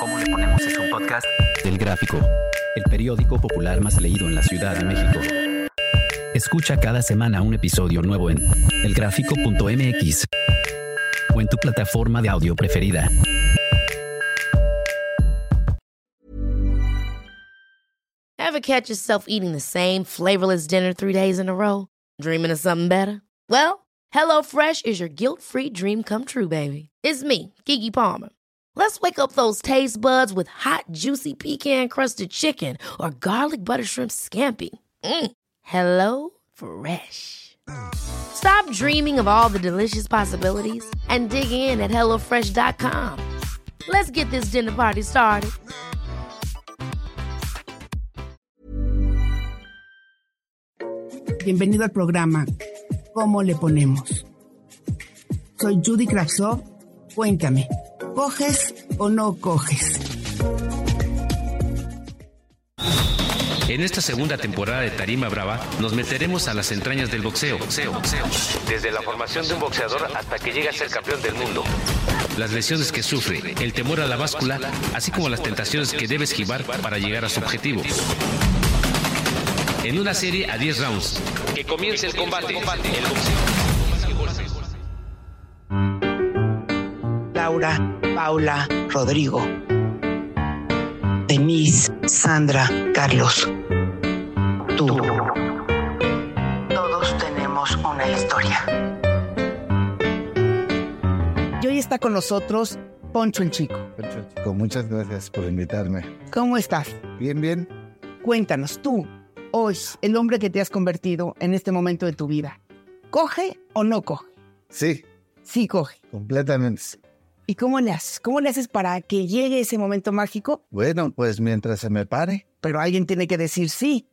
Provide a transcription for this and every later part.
¿Cómo le ponemos es un podcast? Del Gráfico, el periódico popular más leído en la Ciudad de México. Escucha cada semana un episodio nuevo en elgráfico.mx o en tu plataforma de audio preferida. Ever catch yourself eating the same flavorless dinner three days in a row? Dreaming of something better? Well, HelloFresh is your guilt-free dream come true, baby. It's me, Kiki Palmer. Let's wake up those taste buds with hot, juicy pecan-crusted chicken or garlic butter shrimp scampi. Mm. Hello Fresh. Stop dreaming of all the delicious possibilities and dig in at HelloFresh.com. Let's get this dinner party started. Bienvenido al programa ¿Cómo le ponemos? Soy Judy Kravsov. Cuéntame, ¿coges o no coges? En esta segunda temporada de Tarima Brava nos meteremos a las entrañas del boxeo. boxeo, boxeo. Desde la formación de un boxeador hasta que llega a ser campeón del mundo. Las lesiones que sufre, el temor a la báscula, así como las tentaciones que debe esquivar para llegar a su objetivo. En una serie a 10 rounds. Que comience el combate. El boxeo. Laura, Paula, Rodrigo, Denise, Sandra, Carlos. Tú. Todos tenemos una historia. Y hoy está con nosotros Poncho el Chico. Perfecto, chico. Muchas gracias por invitarme. ¿Cómo estás? Bien, bien. Cuéntanos, tú, hoy, el hombre que te has convertido en este momento de tu vida, ¿coge o no coge? Sí, Sí, coge. completamente. ¿Y cómo le haces? ¿Cómo le haces para que llegue ese momento mágico? Bueno, pues mientras se me pare, Pero alguien tiene que decir sí.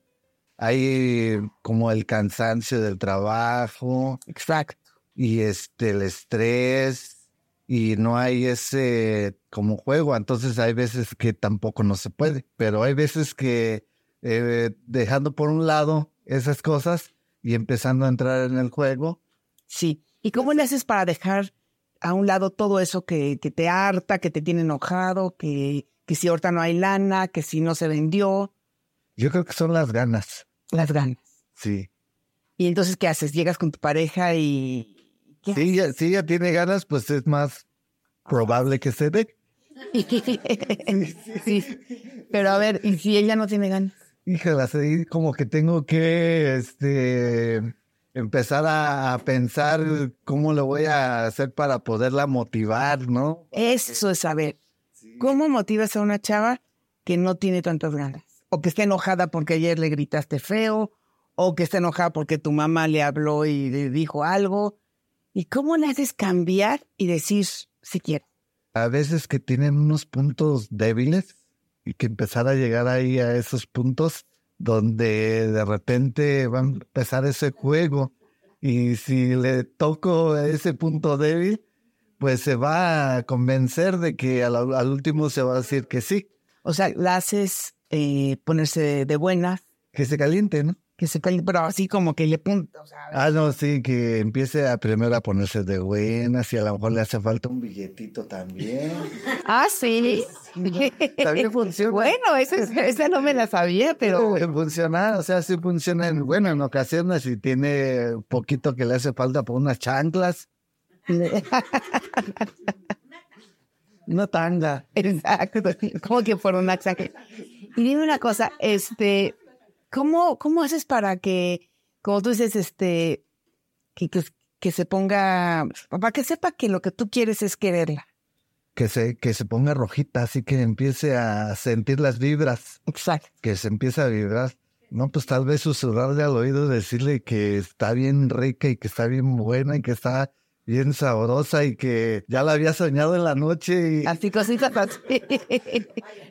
hay como el cansancio del trabajo Exacto. y este el estrés y no hay ese como juego. Entonces hay veces que tampoco no se puede, pero hay veces que eh, dejando por un lado esas cosas y empezando a entrar en el juego, Sí. ¿Y cómo le haces para dejar a un lado todo eso que, que te harta, que te tiene enojado, que, que si ahorita no hay lana, que si no se vendió, yo creo que son las ganas. las ganas? Sí. Y entonces, ¿qué haces? Llegas con tu pareja y... ¿qué Si ella, si ella tiene ganas, pues es más probable que se dé. sí. Pero a ver, ¿y si ella no tiene ganas? Híjole, así como que tengo que este, empezar a, pensar cómo lo voy a hacer para poderla motivar, ¿no? Eso es saber. ¿Cómo motivas a una chava que no tiene tantas ganas? O que está enojada porque ayer le gritaste feo, o que está enojada porque tu mamá le habló y le dijo algo. ¿Y cómo le haces cambiar y decir si quiere? A veces que tienen unos puntos débiles y que empezar a llegar ahí a esos puntos donde de repente va a empezar ese juego y si le toco ese punto débil, pues se va a convencer de que al, al último se va a decir que sí, O sea, la haces eh, ponerse de buena, que se caliente, ¿no? Que se caliente, pero así como que le punta. O sea, Ah, no, sí, que empiece a primero a ponerse de buenas y a lo mejor le hace falta un billetito también. ah, sí. También funciona. Bueno, esa, esa no me la sabía, pero funciona, o sea, sí funciona, en, bueno, en ocasiones si tiene poquito que le hace falta por unas chanclas. no tanga. Exacto. Como que por una exageración. Y dime una cosa, este, ¿cómo, cómo haces para que, como tú dices, este, que, que, que se ponga, para que sepa que lo que tú quieres es quererla? Que se, que se ponga rojita, así que empiece a sentir las vibras, Exacto. que se empiece a vibrar. No, pues tal vez susurrarle al oído, decirle que está bien rica y que está bien buena y que está bien sabrosa y que ya la había soñado en la noche y Así cositas así.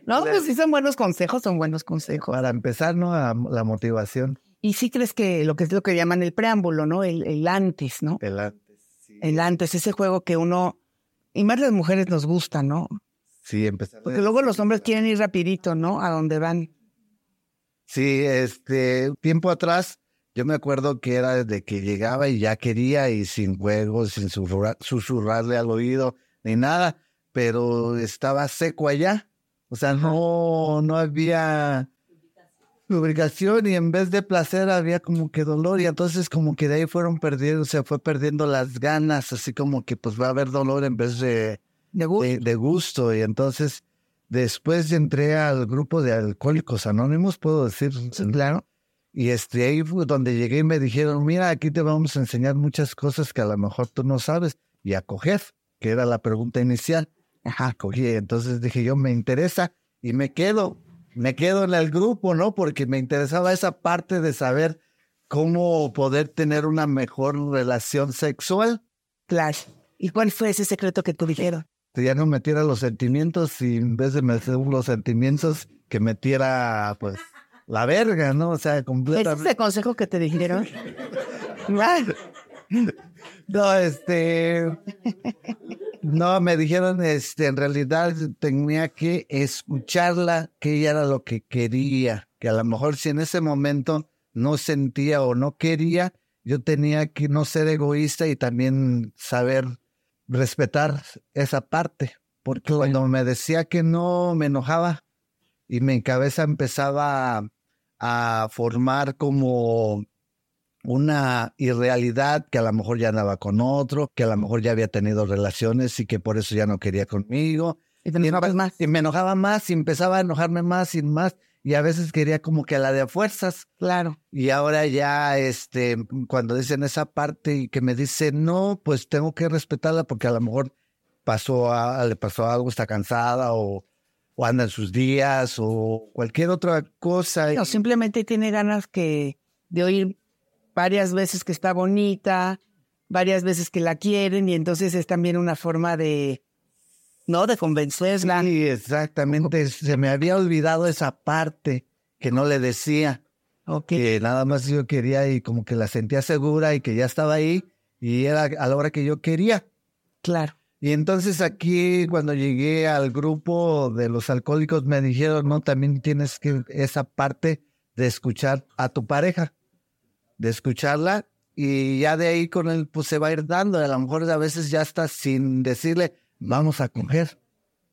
No, pues sí son buenos consejos, son buenos consejos. para empezar, ¿no? A la motivación. Y sí crees que lo que es lo que llaman el preámbulo, ¿no? El, el antes, ¿no? El antes. Sí, El antes, ese juego que uno, y más las mujeres nos gusta, ¿no? sí empezar. Porque luego los hombres quieren ir rapidito, ¿no? A donde van. Sí, este, tiempo atrás, yo me acuerdo que era desde que llegaba y ya quería y sin juegos, sin susurrar- susurrarle al oído, ni nada. pero estaba seco allá. O sea, no, no había lubricación y en vez de placer había como que dolor y entonces como que de ahí fueron perdiendo, se fue perdiendo las ganas, así como que pues va a haber dolor en vez de, De gusto. de, de gusto. Y entonces después entré al grupo de alcohólicos anónimos, puedo decir, claro. Y este, ahí fue donde llegué y me dijeron, mira, aquí te vamos a enseñar muchas cosas que a lo mejor tú no sabes y a coger, que era la pregunta inicial. Ajá, cogí. Entonces dije yo, me interesa y me quedo, me quedo en el grupo, ¿no? Porque me interesaba esa parte de saber cómo poder tener una mejor relación sexual. Claro. ¿Y cuál fue ese secreto que te dijeron? Que ya no metiera los sentimientos y en vez de meter los sentimientos, que metiera, pues, la verga, ¿no? O sea, ¿Ese es completamente. el consejo que te dijeron? No, este. No, me dijeron, este, en realidad tenía que escucharla, que ella era lo que quería, que a lo mejor si en ese momento no sentía o no quería, yo tenía que no ser egoísta y también saber respetar esa parte, porque cuando me decía que no, me enojaba y mi cabeza empezaba a, formar como una irrealidad que a lo mejor ya andaba con otro, que a lo mejor ya había tenido relaciones y que por eso ya no quería conmigo. Y te enojabas más. Y me enojaba más y empezaba a enojarme más y más. Y a veces quería como que la de a fuerzas. Claro. Y ahora ya, este, cuando dicen esa parte y que me dice no, pues tengo que respetarla porque a lo mejor pasó a- le pasó algo, está cansada o, o anda en sus días o cualquier otra cosa. No, simplemente tiene ganas que de oír varias veces que está bonita, varias veces que la quieren y entonces es también una forma de, ¿no? De convencerla. Sí, exactamente. Se me había olvidado esa parte que no le decía. Ok. Que nada más yo quería y como que la sentía segura y que ya estaba ahí y era a la hora que yo quería. Claro. Y entonces aquí cuando llegué al grupo de los alcohólicos me dijeron, no, también tienes que esa parte de escuchar a tu pareja, de escucharla y ya de ahí con él pues se va a ir dando. A lo mejor a veces ya está sin decirle, vamos a coger.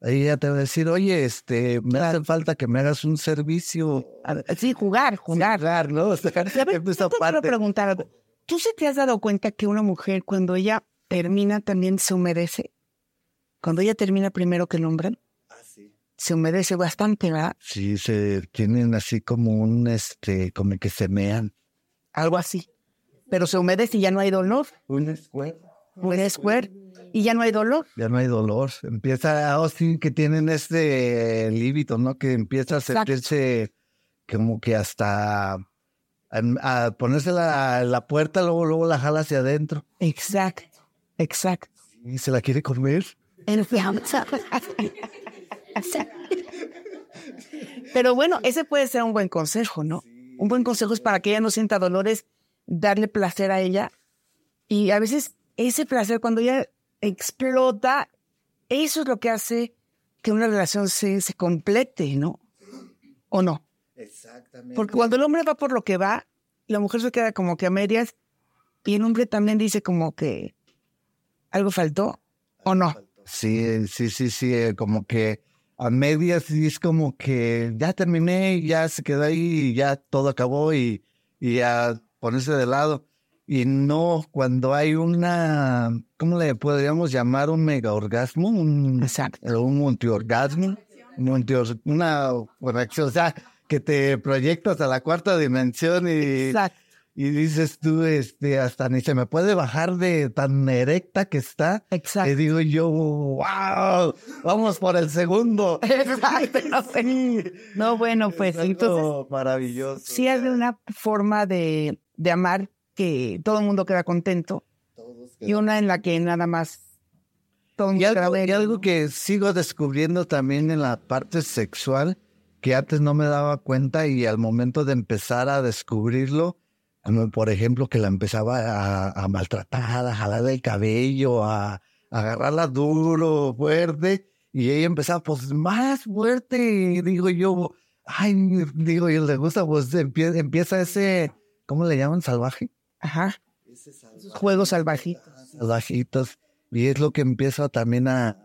Ahí ya te va a decir, oye, este, me hace falta que me hagas un servicio. Sí, jugar, jugar. Jugar, ¿no? O sea, ver, yo te quiero preguntar, ¿tú se te has dado cuenta que una mujer cuando ella termina también se humedece? Cuando ella termina primero que el hombre, se humedece bastante, ¿verdad? Sí, se tienen así como un, este, como que se mean. Algo así. Pero se humedece y ya no hay dolor. Un escuela. Un squirt y ya no hay dolor. Ya no hay dolor. Empieza, oh, sí, que tienen este líbito, ¿no? Que empieza a sentirse como que hasta a, a ponerse la, la puerta, luego, luego la jala hacia adentro. Exacto, exacto. Y se la quiere comer. Pero bueno, ese puede ser un buen consejo, ¿no? Un buen consejo es para que ella no sienta dolores, darle placer a ella. Y a veces ese placer, cuando ella explota, eso es lo que hace que una relación se, se complete, ¿no? ¿O no? Exactamente. Porque cuando el hombre va por lo que va, la mujer se queda como que a medias y el hombre también dice como que algo faltó, ¿o no? Sí, sí, sí, sí, eh, como que a medias sí es como que ya terminé y ya se quedó ahí y ya todo acabó y, y a ponerse de lado. Y no cuando hay una, ¿cómo le podríamos llamar? Un mega orgasmo, un, Exacto. un multiorgasmo, un multior- una reacción, o sea, que te proyectas a la cuarta dimensión y, Exacto. Y dices tú, este, hasta ni se me puede bajar de tan erecta que está. Exacto. Y digo yo, wow, vamos por el segundo. Exacto, no sé. No, bueno, pues Es entonces maravilloso. sí es de una forma de, de amar que todo el mundo queda contento y una en la que nada más Y algo, y algo que sigo descubriendo también en la parte sexual, que antes no me daba cuenta y al momento de empezar a descubrirlo, por ejemplo que la empezaba a, a maltratar, a jalar el cabello, a, a agarrarla duro, fuerte, y ella empezaba pues más fuerte, y digo yo, ay, digo yo, le gusta, pues empie- empieza ese, ¿cómo le llaman? Salvaje. Ajá. Juegos salvajitos. salvajitos. Y es lo que empiezo también a,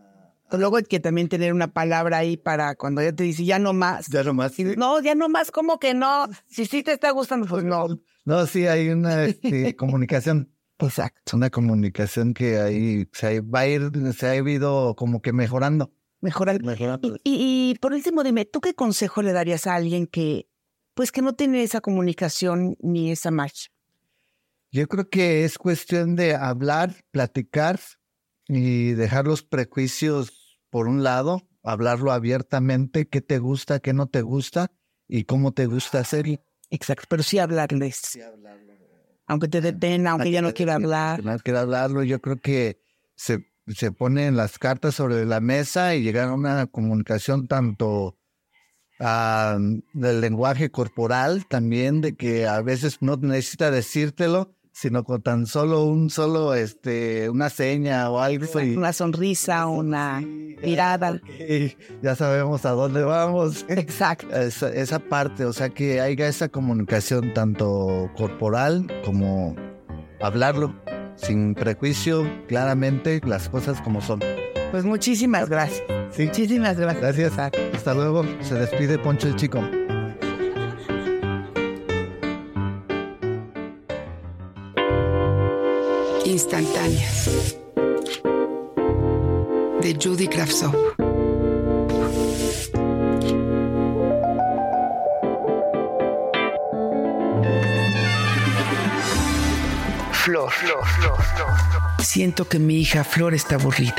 Luego hay que también tener una palabra ahí para cuando ya te dice ya no más. Ya no más. No, ya no más, ¿cómo que no? Si sí te está gustando, pues no. No, sí, hay una este, comunicación. Exacto. Una comunicación que ahí se va a ir, se ha ido como que mejorando. Mejorar. Mejorando. Y, y por último, dime, ¿tú qué consejo le darías a alguien que, pues, que no tiene esa comunicación ni esa marcha? Yo creo que es cuestión de hablar, platicar y dejar los prejuicios por un lado, hablarlo abiertamente, qué te gusta, qué no te gusta y cómo te gusta hacerlo. Exacto, pero sí hablarles. Aunque te dé pena, aunque ya no quiera hablar. No quiera hablarlo, yo creo que se, se ponen las cartas sobre la mesa y llegar a una comunicación tanto ah, del lenguaje corporal también, de que a veces no necesita decírtelo, sino con tan solo un solo, este, una seña o algo. Y, Una sonrisa, una mirada. ya sabemos a dónde vamos. Exacto. Esa, esa parte, o sea, que haya esa comunicación tanto corporal como hablarlo sin prejuicio, claramente, las cosas como son. Pues muchísimas gracias. Sí. Muchísimas gracias. Gracias. Hasta luego. Se despide Poncho el Chico. Instantáneas. De Judy Kravtsov. Flor. Siento que mi hija Flor está aburrida.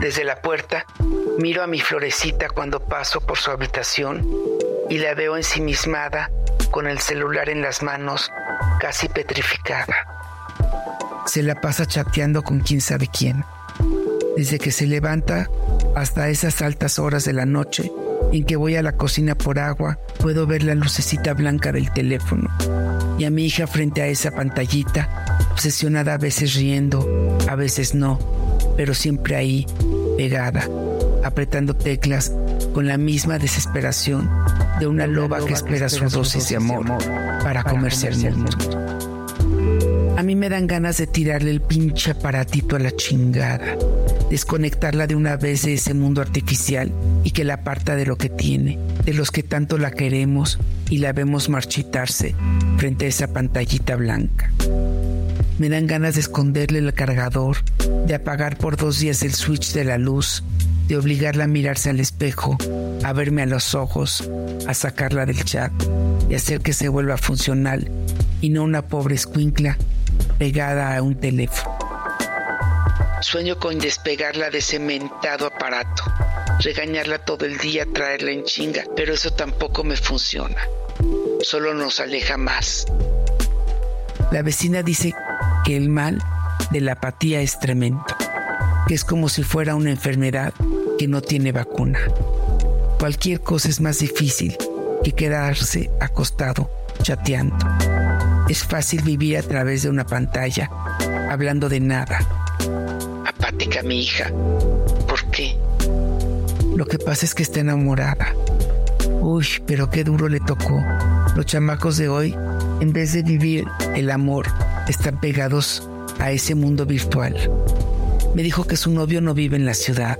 Desde la puerta miro a mi florecita cuando paso por su habitación y la veo ensimismada con el celular en las manos, casi petrificada. Se la pasa chateando con quién sabe quién. Desde que se levanta hasta esas altas horas de la noche en que voy a la cocina por agua, puedo ver la lucecita blanca del teléfono y a mi hija frente a esa pantallita, obsesionada a veces riendo, a veces no, pero siempre ahí, pegada, apretando teclas con la misma desesperación de una loba que espera su dosis de amor para comerse el mundo. A mí me dan ganas de tirarle el pinche aparatito a la chingada, desconectarla de una vez de ese mundo artificial y que la aparta de lo que tiene, de los que tanto la queremos y la vemos marchitarse frente a esa pantallita blanca. Me dan ganas de esconderle el cargador, de apagar por dos días el switch de la luz, de obligarla a mirarse al espejo, a verme a los ojos, a sacarla del chat y hacer que se vuelva funcional y no una pobre escuincla pegada a un teléfono. Sueño con despegarla de ese mentado aparato, regañarla todo el día, traerla en chinga, pero eso tampoco me funciona. Solo nos aleja más. La vecina dice que el mal de la apatía es tremendo, que es como si fuera una enfermedad que no tiene vacuna. Cualquier cosa es más difícil que quedarse acostado chateando. Es fácil vivir a través de una pantalla, hablando de nada. Apática mi hija. ¿Por qué? Lo que pasa es que está enamorada. Uy, pero qué duro le tocó. Los chamacos de hoy, en vez de vivir el amor, están pegados a ese mundo virtual. Me dijo que su novio no vive en la ciudad,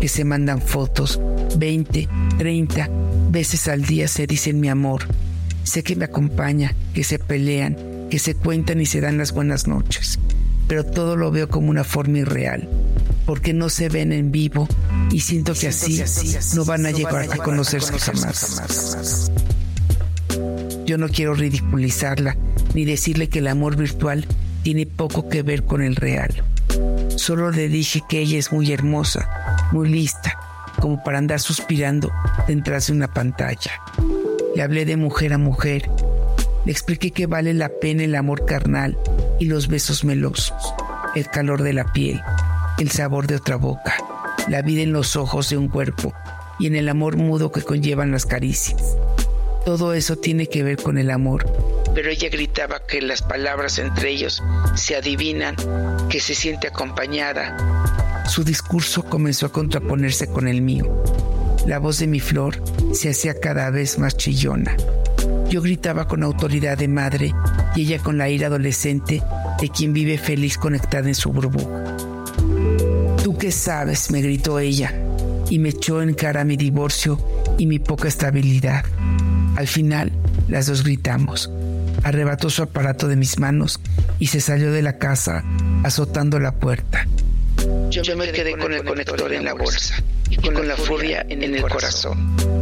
que se mandan fotos 20, 30 veces al día se dicen mi amor. Sé que me acompaña, que se pelean, que se cuentan y se dan las buenas noches, pero todo lo veo como una forma irreal, porque no se ven en vivo y siento que así no van a llegar a conocerse jamás. Yo no quiero ridiculizarla ni decirle que el amor virtual tiene poco que ver con el real. Solo le dije que ella es muy hermosa, muy lista, como para andar suspirando detrás de una pantalla. Le hablé de mujer a mujer. Le expliqué que vale la pena el amor carnal y los besos melosos, el calor de la piel, el sabor de otra boca, la vida en los ojos de un cuerpo y en el amor mudo que conllevan las caricias. Todo eso tiene que ver con el amor. Pero ella gritaba que las palabras entre ellos se adivinan, que se siente acompañada. Su discurso comenzó a contraponerse con el mío. La voz de mi flor se hacía cada vez más chillona. Yo gritaba con autoridad de madre y ella con la ira adolescente de quien vive feliz conectada en su burbuja. ¿Tú qué sabes? me gritó ella y me echó en cara mi divorcio y mi poca estabilidad. Al final, las dos gritamos. Arrebató su aparato de mis manos y se salió de la casa azotando la puerta. Yo, me quedé con el conector en la bolsa y con la furia en el corazón.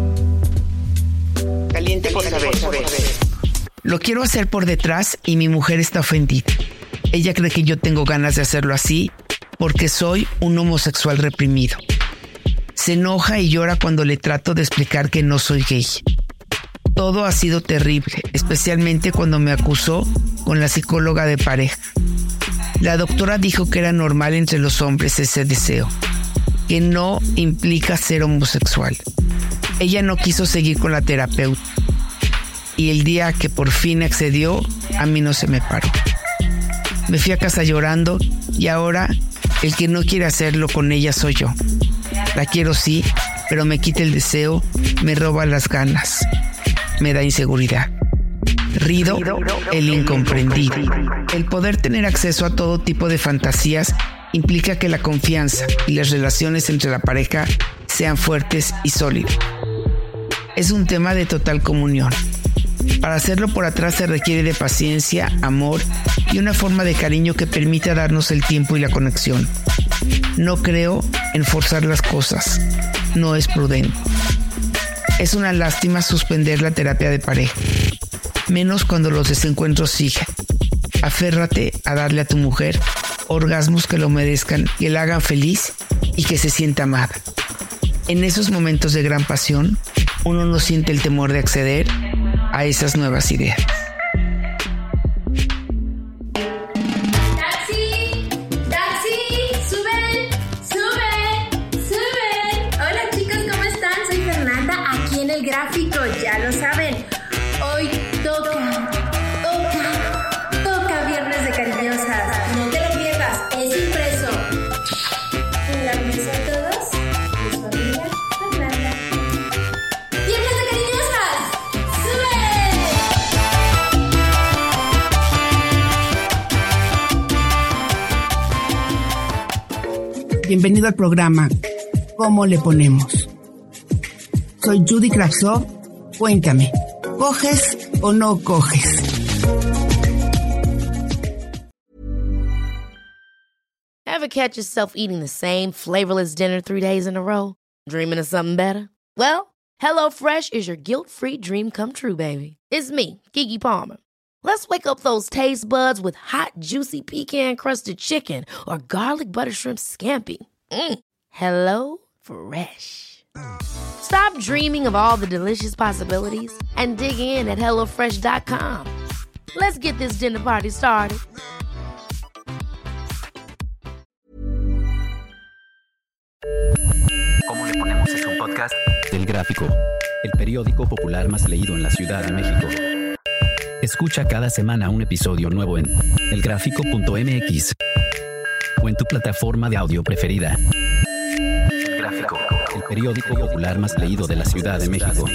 Lo quiero hacer por detrás y mi mujer está ofendida. Ella cree que yo tengo ganas de hacerlo así porque soy un homosexual reprimido. Se enoja y llora cuando le trato de explicar que no soy gay. Todo ha sido terrible, especialmente cuando me acusó con la psicóloga de pareja. La doctora dijo que era normal entre los hombres ese deseo, que no implica ser homosexual. Ella no quiso seguir con la terapeuta y el día que por fin accedió, a mí no se me paró. Me fui a casa llorando y ahora el que no quiere hacerlo con ella soy yo. La quiero sí, pero me quita el deseo, me roba las ganas, me da inseguridad. Rido, el incomprendido. El poder tener acceso a todo tipo de fantasías implica que la confianza y las relaciones entre la pareja sean fuertes y sólidas. Es un tema de total comunión. Para hacerlo por atrás se requiere de paciencia, amor y una forma de cariño que permita darnos el tiempo y la conexión. No creo en forzar las cosas. No es prudente. Es una lástima suspender la terapia de pareja, menos cuando los desencuentros siguen. Aférrate a darle a tu mujer orgasmos que lo merezcan, que la hagan feliz y que se sienta amada. En esos momentos de gran pasión, uno no siente el temor de acceder a esas nuevas ideas. Bienvenido al programa ¿Cómo le ponemos? Soy Judy Kravsov. Cuéntame, ¿coges o no coges? Ever catch yourself eating the same flavorless dinner three days in a row? Dreaming of something better? Well, HelloFresh is your guilt-free dream come true, baby. It's me, Kiki Palmer. Let's wake up those taste buds with hot, juicy pecan crusted chicken or garlic butter shrimp scampi. Mm. Hello Fresh. Stop dreaming of all the delicious possibilities and dig in at HelloFresh.com. Let's get this dinner party started. ¿Cómo le ponemos es un podcast del Gráfico, el periódico popular más leído en la Ciudad de México. Escucha cada semana un episodio nuevo en elgráfico.mx o en tu plataforma de audio preferida. El Gráfico, el periódico popular más leído de la Ciudad de México.